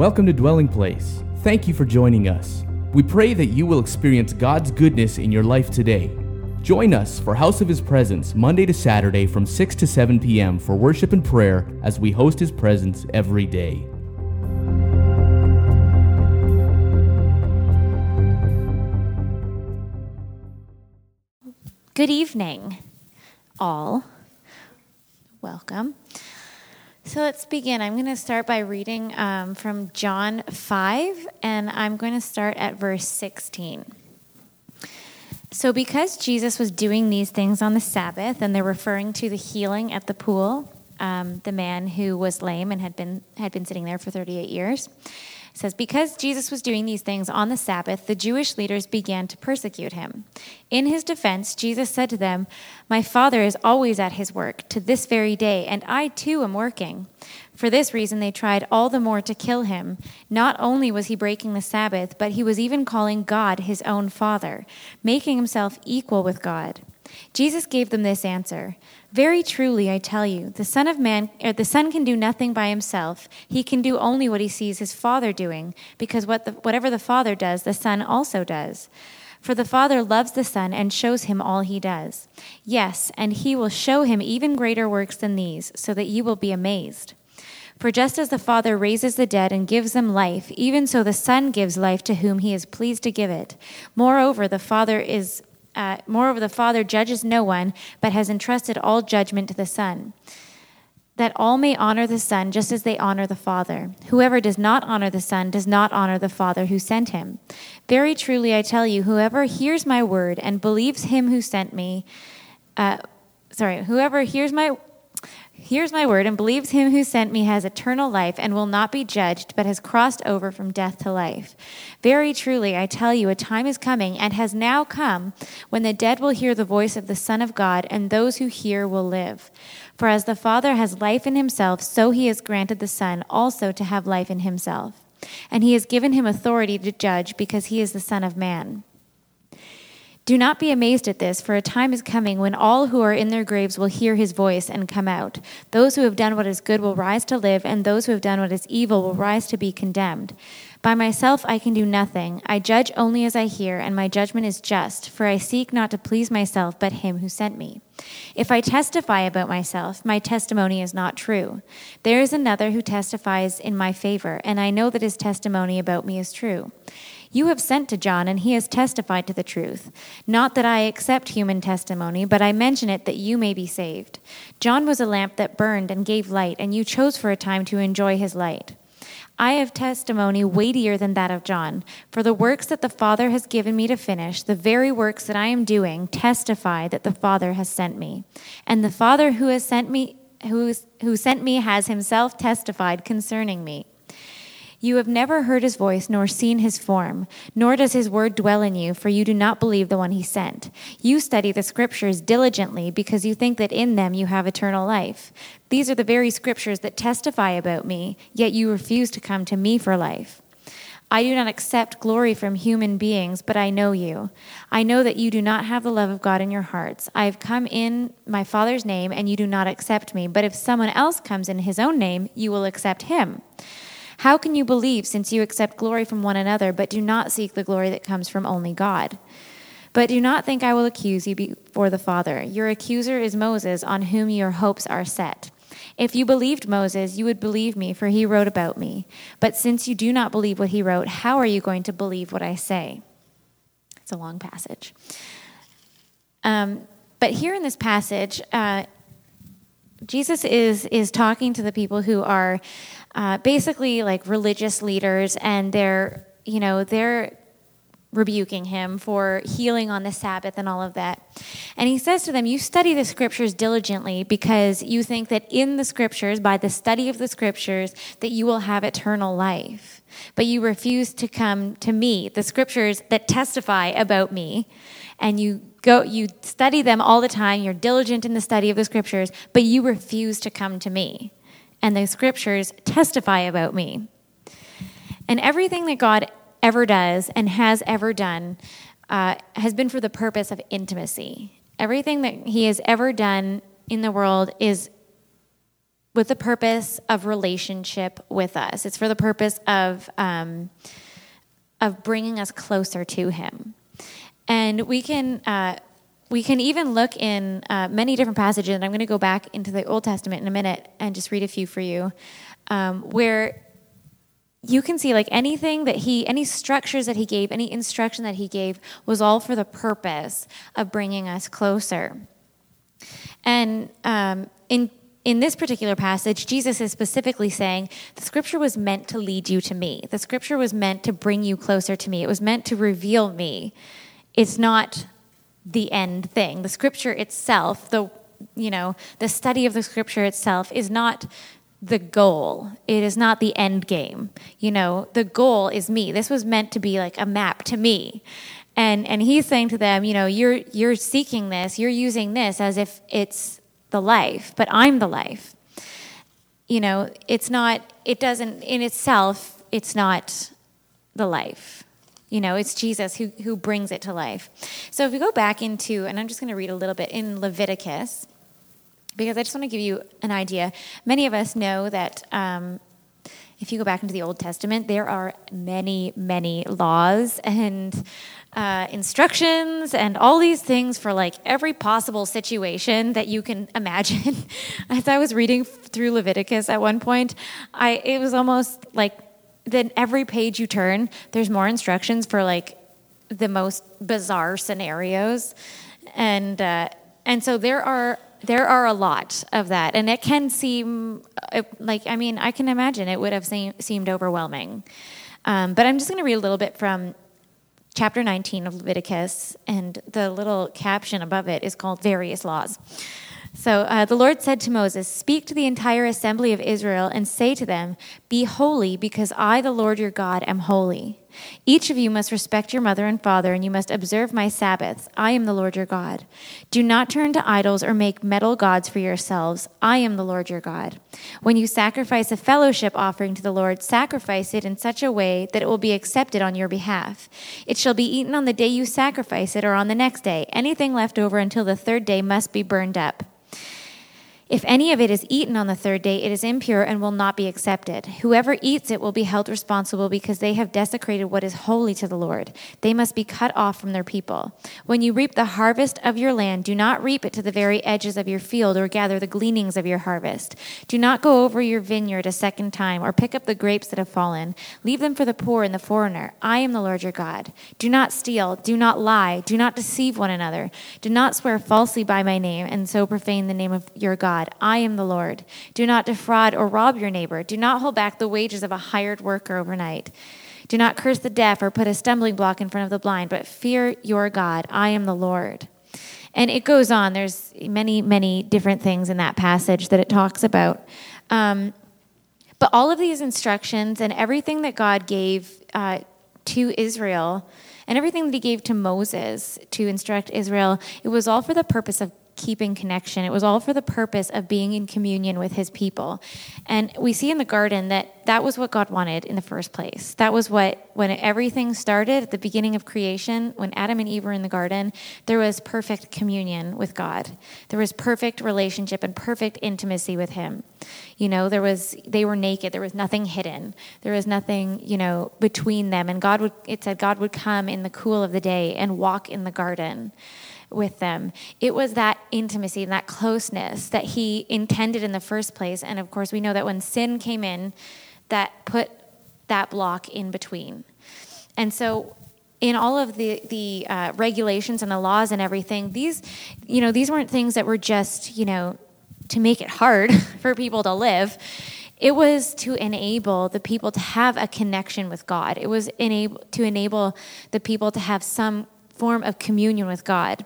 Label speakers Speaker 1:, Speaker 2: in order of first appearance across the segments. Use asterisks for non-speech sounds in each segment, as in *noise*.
Speaker 1: Welcome to Dwelling Place. Thank you for joining us. We pray that you will experience God's goodness in your life today. Join us for House of His Presence Monday to Saturday from 6 to 7 p.m. for worship and prayer as we host His presence every day.
Speaker 2: Good evening, all. Welcome. So let's begin. I'm going to start by reading um, from John 5, and I'm going to start at verse 16. So, because Jesus was doing these things on the Sabbath, and they're referring to the healing at the pool, um, the man who was lame and had been had been sitting there for 38 years, it says, Because Jesus was doing these things on the Sabbath, the Jewish leaders began to persecute him. In his defense, Jesus said to them, My Father is always at his work to this very day, and I too am working. For this reason, they tried all the more to kill him. Not only was he breaking the Sabbath, but he was even calling God his own Father, making himself equal with God. Jesus gave them this answer Very truly, I tell you, the Son of Man, or the Son can do nothing by himself. He can do only what he sees his Father doing, because what the, whatever the Father does, the Son also does. For the Father loves the Son and shows him all he does. Yes, and he will show him even greater works than these, so that you will be amazed. For just as the Father raises the dead and gives them life, even so the Son gives life to whom he is pleased to give it. Moreover, the Father is uh, moreover, the Father judges no one, but has entrusted all judgment to the Son, that all may honor the Son just as they honor the Father. Whoever does not honor the Son does not honor the Father who sent him. Very truly, I tell you, whoever hears my word and believes him who sent me, uh, sorry, whoever hears my hears my word and believes him who sent me has eternal life and will not be judged, but has crossed over from death to life. Very truly, I tell you, a time is coming and has now come when the dead will hear the voice of the Son of God, and those who hear will live. For as the Father has life in himself, so he has granted the Son also to have life in himself. And he has given him authority to judge because he is the Son of Man. Do not be amazed at this, for a time is coming when all who are in their graves will hear his voice and come out. Those who have done what is good will rise to live, and those who have done what is evil will rise to be condemned. By myself I can do nothing. I judge only as I hear, and my judgment is just, for I seek not to please myself, but him who sent me. If I testify about myself, my testimony is not true. There is another who testifies in my favor, and I know that his testimony about me is true. You have sent to John, and he has testified to the truth. Not that I accept human testimony, but I mention it that you may be saved. John was a lamp that burned and gave light, and you chose for a time to enjoy his light. I have testimony weightier than that of John, for the works that the Father has given me to finish, the very works that I am doing, testify that the Father has sent me. And the Father who has sent me who, who sent me has himself testified concerning me. You have never heard his voice nor seen his form, nor does his word dwell in you, for you do not believe the one he sent. You study the scriptures diligently because you think that in them you have eternal life. These are the very scriptures that testify about me, yet you refuse to come to me for life. I do not accept glory from human beings, but I know you. I know that you do not have the love of God in your hearts. I have come in my Father's name, and you do not accept me. But if someone else comes in his own name, you will accept him. How can you believe since you accept glory from one another, but do not seek the glory that comes from only God? But do not think I will accuse you before the Father. Your accuser is Moses, on whom your hopes are set. If you believed Moses, you would believe me, for he wrote about me. But since you do not believe what he wrote, how are you going to believe what I say? It's a long passage. Um, but here in this passage, uh, Jesus is is talking to the people who are uh, basically like religious leaders, and they're you know they're rebuking him for healing on the Sabbath and all of that. And he says to them, You study the scriptures diligently because you think that in the scriptures, by the study of the scriptures, that you will have eternal life. But you refuse to come to me, the scriptures that testify about me, and you go you study them all the time, you're diligent in the study of the scriptures, but you refuse to come to me and the scriptures testify about me. And everything that God ever does and has ever done uh, has been for the purpose of intimacy. Everything that He has ever done in the world is with the purpose of relationship with us. It's for the purpose of um, of bringing us closer to Him, and we can. Uh, we can even look in uh, many different passages, and I'm going to go back into the Old Testament in a minute and just read a few for you, um, where you can see like anything that he any structures that he gave any instruction that he gave was all for the purpose of bringing us closer and um, in in this particular passage, Jesus is specifically saying the scripture was meant to lead you to me. The scripture was meant to bring you closer to me. It was meant to reveal me. It's not the end thing. The scripture itself, the you know, the study of the scripture itself is not the goal. It is not the end game. You know, the goal is me. This was meant to be like a map to me. And and he's saying to them, you know, you're you're seeking this, you're using this as if it's the life, but I'm the life. You know, it's not, it doesn't, in itself, it's not the life. You know, it's Jesus who, who brings it to life. So if we go back into, and I'm just going to read a little bit in Leviticus, because I just want to give you an idea. Many of us know that um, if you go back into the Old Testament, there are many, many laws and uh, instructions and all these things for like every possible situation that you can imagine. *laughs* As I was reading through Leviticus at one point, I it was almost like then every page you turn, there's more instructions for like the most bizarre scenarios, and uh, and so there are there are a lot of that, and it can seem uh, like I mean I can imagine it would have seem, seemed overwhelming. Um, but I'm just going to read a little bit from chapter 19 of Leviticus, and the little caption above it is called Various Laws. So uh, the Lord said to Moses, Speak to the entire assembly of Israel and say to them, Be holy, because I, the Lord your God, am holy. Each of you must respect your mother and father, and you must observe my Sabbaths. I am the Lord your God. Do not turn to idols or make metal gods for yourselves. I am the Lord your God. When you sacrifice a fellowship offering to the Lord, sacrifice it in such a way that it will be accepted on your behalf. It shall be eaten on the day you sacrifice it or on the next day. Anything left over until the third day must be burned up. If any of it is eaten on the third day, it is impure and will not be accepted. Whoever eats it will be held responsible because they have desecrated what is holy to the Lord. They must be cut off from their people. When you reap the harvest of your land, do not reap it to the very edges of your field or gather the gleanings of your harvest. Do not go over your vineyard a second time or pick up the grapes that have fallen. Leave them for the poor and the foreigner. I am the Lord your God. Do not steal. Do not lie. Do not deceive one another. Do not swear falsely by my name and so profane the name of your God. God. I am the Lord. Do not defraud or rob your neighbor. Do not hold back the wages of a hired worker overnight. Do not curse the deaf or put a stumbling block in front of the blind, but fear your God. I am the Lord. And it goes on. There's many, many different things in that passage that it talks about. Um, but all of these instructions and everything that God gave uh, to Israel and everything that he gave to Moses to instruct Israel, it was all for the purpose of keeping connection. It was all for the purpose of being in communion with his people. And we see in the garden that that was what God wanted in the first place. That was what, when everything started at the beginning of creation, when Adam and Eve were in the garden, there was perfect communion with God. There was perfect relationship and perfect intimacy with him. You know, there was, they were naked. There was nothing hidden. There was nothing, you know, between them. And God would, it said God would come in the cool of the day and walk in the garden with them. It was that intimacy and that closeness that he intended in the first place. And of course, we know that when sin came in, that put that block in between. And so, in all of the the uh, regulations and the laws and everything, these, you know, these weren't things that were just, you know, to make it hard *laughs* for people to live. It was to enable the people to have a connection with God. It was enable, to enable the people to have some form of communion with God.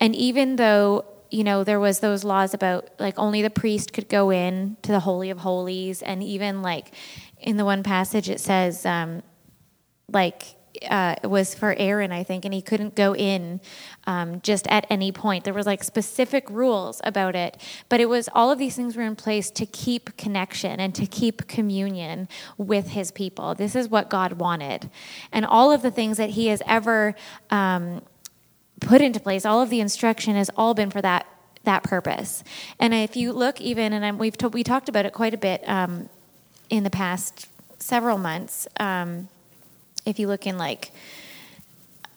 Speaker 2: And even though you know there was those laws about like only the priest could go in to the holy of holies and even like in the one passage it says um, like uh, was for Aaron, I think, and he couldn't go in um, just at any point. There was like specific rules about it, but it was all of these things were in place to keep connection and to keep communion with His people. This is what God wanted, and all of the things that He has ever um, put into place, all of the instruction has all been for that that purpose. And if you look even, and we've to, we talked about it quite a bit um, in the past several months. If you look in like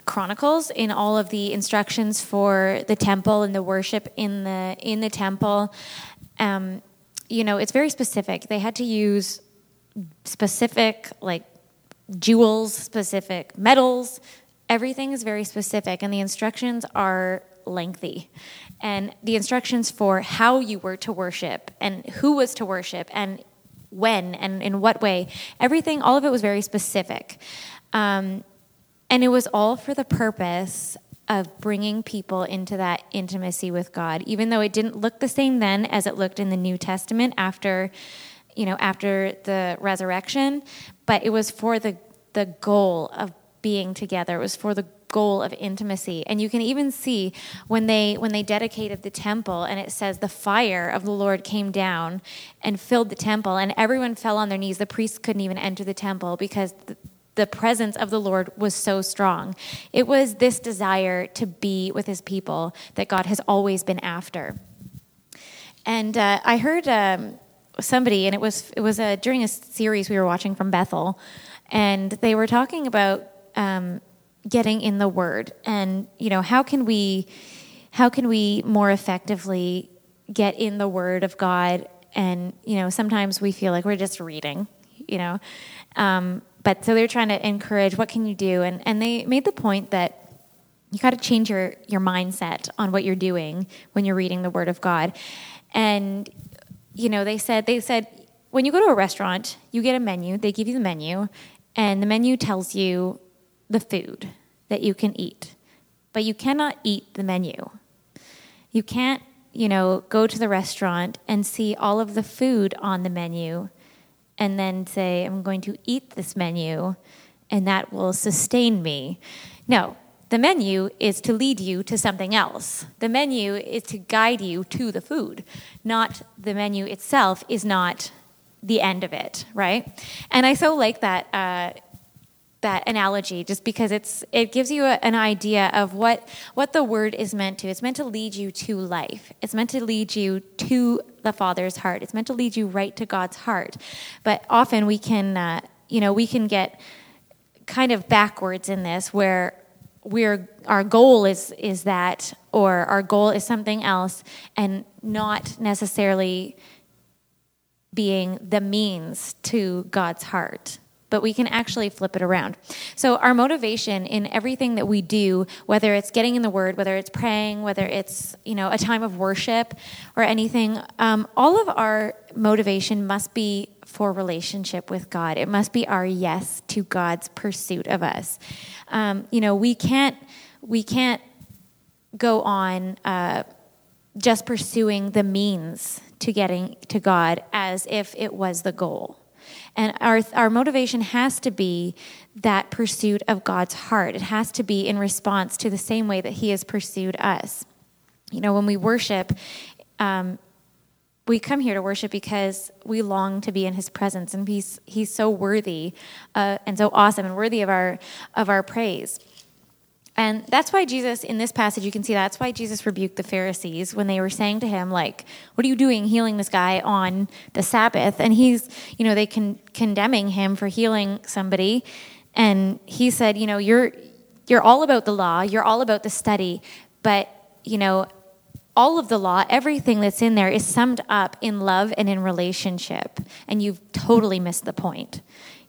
Speaker 2: Chronicles, in all of the instructions for the temple and the worship in the in the temple, um, you know, it's very specific. They had to use specific like jewels, specific metals. Everything is very specific, and the instructions are lengthy. And the instructions for how you were to worship and who was to worship and when and in what way, everything, all of it was very specific. Um, and it was all for the purpose of bringing people into that intimacy with God, even though it didn't look the same then as it looked in the New Testament after, you know, after the resurrection. But it was for the the goal of being together. It was for the goal of intimacy and you can even see when they when they dedicated the temple and it says the fire of the lord came down and filled the temple and everyone fell on their knees the priests couldn't even enter the temple because the presence of the Lord was so strong. It was this desire to be with his people that God has always been after. And uh, I heard um, somebody, and it was it was uh, during a series we were watching from Bethel, and they were talking about um, getting in the Word, and you know how can we how can we more effectively get in the Word of God? And you know sometimes we feel like we're just reading, you know. Um, but so they're trying to encourage what can you do, and and they made the point that you got to change your your mindset on what you're doing when you're reading the Word of God, and you know they said they said when you go to a restaurant, you get a menu. They give you the menu, and the menu tells you the food that you can eat, but you cannot eat the menu. You can't, you know, go to the restaurant and see all of the food on the menu and then say, I'm going to eat this menu and that will sustain me. No, the menu is to lead you to something else. The menu is to guide you to the food, not the menu itself is not the end of it, right? And I so like that uh, that analogy just because it's it gives you a, an idea of what what the word is meant to. It's meant to lead you to life. It's meant to lead you to the Father's heart. It's meant to lead you right to God's heart. But often we can uh, you know we can get kind of backwards in this where we're our goal is is that or our goal is something else and not necessarily being the means to God's heart but we can actually flip it around. So, our motivation in everything that we do, whether it's getting in the Word, whether it's praying, whether it's you know a time of worship or anything, um, all of our motivation must be for relationship with God. It must be our yes to God's pursuit of us. Um, you know, we can't we can't go on. Uh, just pursuing the means to getting to God as if it was the goal. And our, our motivation has to be that pursuit of God's heart. It has to be in response to the same way that He has pursued us. You know, when we worship, um, we come here to worship because we long to be in his presence and he's, he's so worthy uh, and so awesome and worthy of our, of our praise and that's why Jesus, in this passage, you can see that's why Jesus rebuked the Pharisees when they were saying to him, like, what are you doing healing this guy on the Sabbath? And he's, you know, they con- condemning him for healing somebody. And he said, you know, you're, you're all about the law, you're all about the study, but, you know, all of the law, everything that's in there is summed up in love and in relationship. And you've totally missed the point.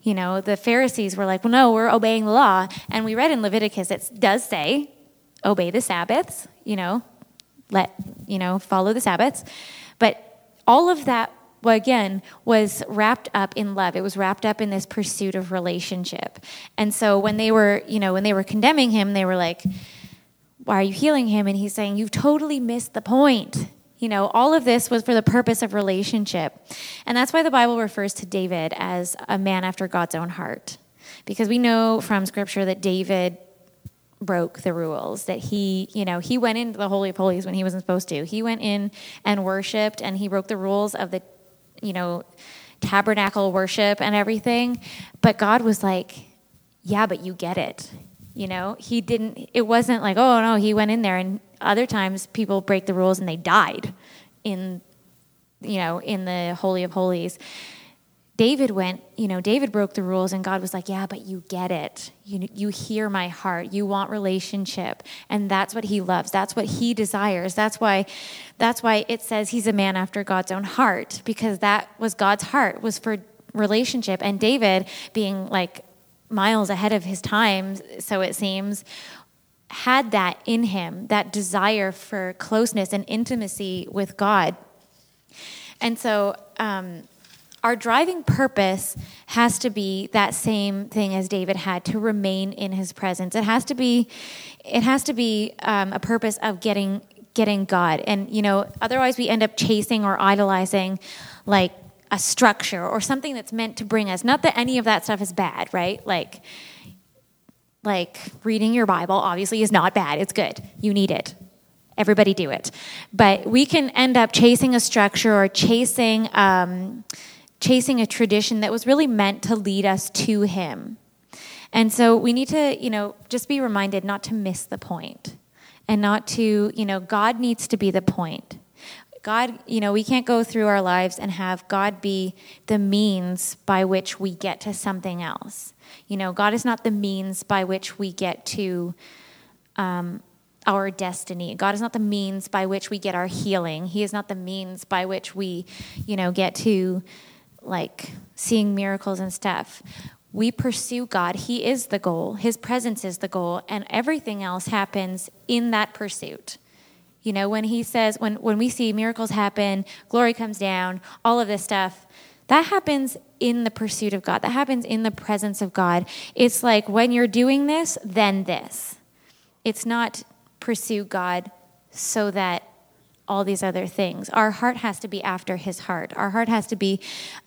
Speaker 2: You know, the Pharisees were like, well, no, we're obeying the law. And we read in Leviticus, it does say, obey the Sabbaths, you know, let, you know, follow the Sabbaths. But all of that, well, again, was wrapped up in love. It was wrapped up in this pursuit of relationship. And so when they were, you know, when they were condemning him, they were like, why are you healing him? And he's saying, you've totally missed the point. You know, all of this was for the purpose of relationship. And that's why the Bible refers to David as a man after God's own heart. Because we know from scripture that David broke the rules that he you know he went into the holy of holies when he wasn't supposed to he went in and worshiped and he broke the rules of the you know tabernacle worship and everything but god was like yeah but you get it you know he didn't it wasn't like oh no he went in there and other times people break the rules and they died in you know in the holy of holies. David went you know david broke the rules and god was like yeah but you get it. You, you hear my heart. You want relationship. And that's what he loves. That's what he desires. That's why that's why it says he's a man after god's own heart because that was god's heart was for relationship. And david being like miles ahead of his time so it seems had that in him, that desire for closeness and intimacy with God. And so, um, our driving purpose has to be that same thing as David had to remain in his presence. It has to be, it has to be um, a purpose of getting getting God. And you know, otherwise we end up chasing or idolizing, like a structure or something that's meant to bring us. Not that any of that stuff is bad, right? Like like reading your Bible obviously is not bad, it's good. You need it. Everybody do it. But we can end up chasing a structure or chasing, um, chasing a tradition that was really meant to lead us to Him. And so we need to, you know, just be reminded not to miss the point and not to, you know, God needs to be the point. God, you know, we can't go through our lives and have God be the means by which we get to something else. You know, God is not the means by which we get to um, our destiny. God is not the means by which we get our healing. He is not the means by which we, you know, get to like seeing miracles and stuff. We pursue God. He is the goal. His presence is the goal, and everything else happens in that pursuit. You know, when he says, when, when we see miracles happen, glory comes down, all of this stuff, that happens in the pursuit of God. That happens in the presence of God. It's like when you're doing this, then this. It's not pursue God so that all these other things. Our heart has to be after His heart. Our heart has to be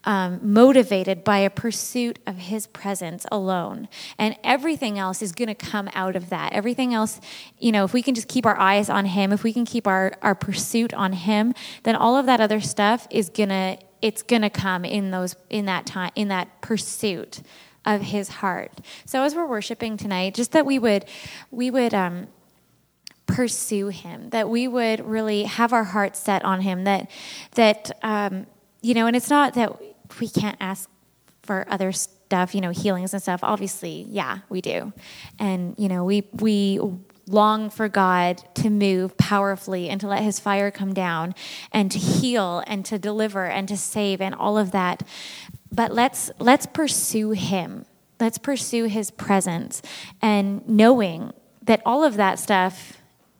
Speaker 2: um, motivated by a pursuit of His presence alone. And everything else is going to come out of that. Everything else, you know, if we can just keep our eyes on Him, if we can keep our, our pursuit on Him, then all of that other stuff is going to it's going to come in those in that time in that pursuit of his heart so as we're worshiping tonight just that we would we would um, pursue him that we would really have our hearts set on him that that um, you know and it's not that we can't ask for other stuff you know healings and stuff obviously yeah we do and you know we we long for God to move powerfully and to let his fire come down and to heal and to deliver and to save and all of that. But let's let's pursue him. Let's pursue his presence and knowing that all of that stuff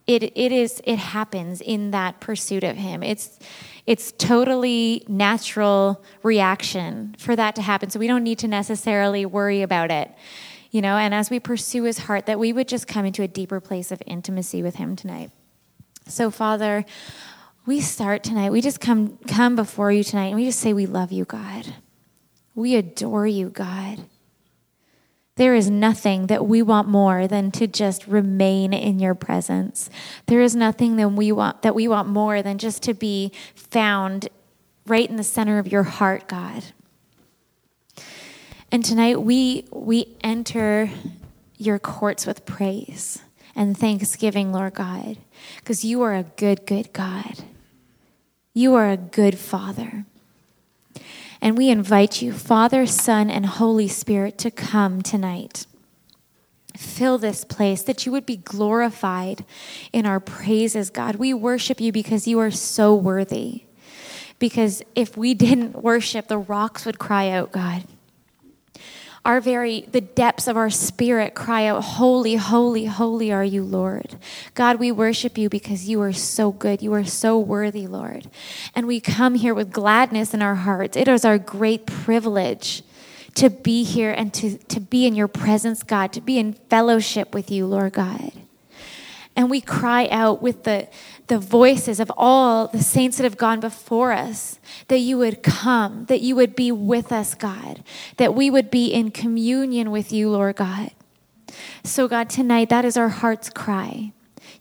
Speaker 2: it it is it happens in that pursuit of him. It's it's totally natural reaction for that to happen. So we don't need to necessarily worry about it you know, and as we pursue his heart, that we would just come into a deeper place of intimacy with him tonight. So, Father, we start tonight. We just come come before you tonight and we just say we love you, God. We adore you, God. There is nothing that we want more than to just remain in your presence. There is nothing that we want that we want more than just to be found right in the center of your heart, God. And tonight we we enter your courts with praise and thanksgiving, Lord God, because you are a good, good God. You are a good Father. And we invite you, Father, Son, and Holy Spirit, to come tonight. Fill this place that you would be glorified in our praises, God. We worship you because you are so worthy. Because if we didn't worship, the rocks would cry out, God our very the depths of our spirit cry out holy holy holy are you lord. God we worship you because you are so good. You are so worthy lord. And we come here with gladness in our hearts. It is our great privilege to be here and to, to be in your presence god to be in fellowship with you lord god and we cry out with the, the voices of all the saints that have gone before us that you would come, that you would be with us, God, that we would be in communion with you, Lord God. So, God, tonight, that is our heart's cry.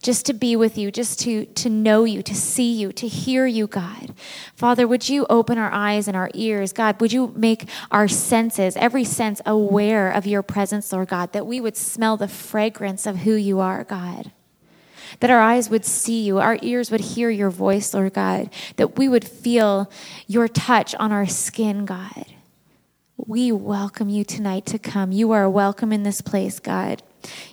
Speaker 2: Just to be with you, just to, to know you, to see you, to hear you, God. Father, would you open our eyes and our ears? God, would you make our senses, every sense, aware of your presence, Lord God, that we would smell the fragrance of who you are, God. That our eyes would see you, our ears would hear your voice, Lord God, that we would feel your touch on our skin, God. We welcome you tonight to come. You are welcome in this place, God.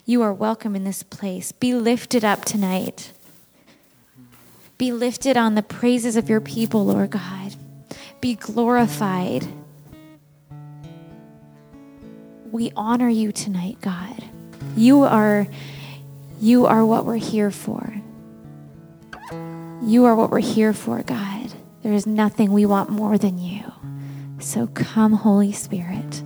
Speaker 2: You are welcome in this place. Be lifted up tonight. Be lifted on the praises of your people, Lord God. Be glorified. We honor you tonight, God. You are you are what we're here for. You are what we're here for, God. There is nothing we want more than you. So come, Holy Spirit.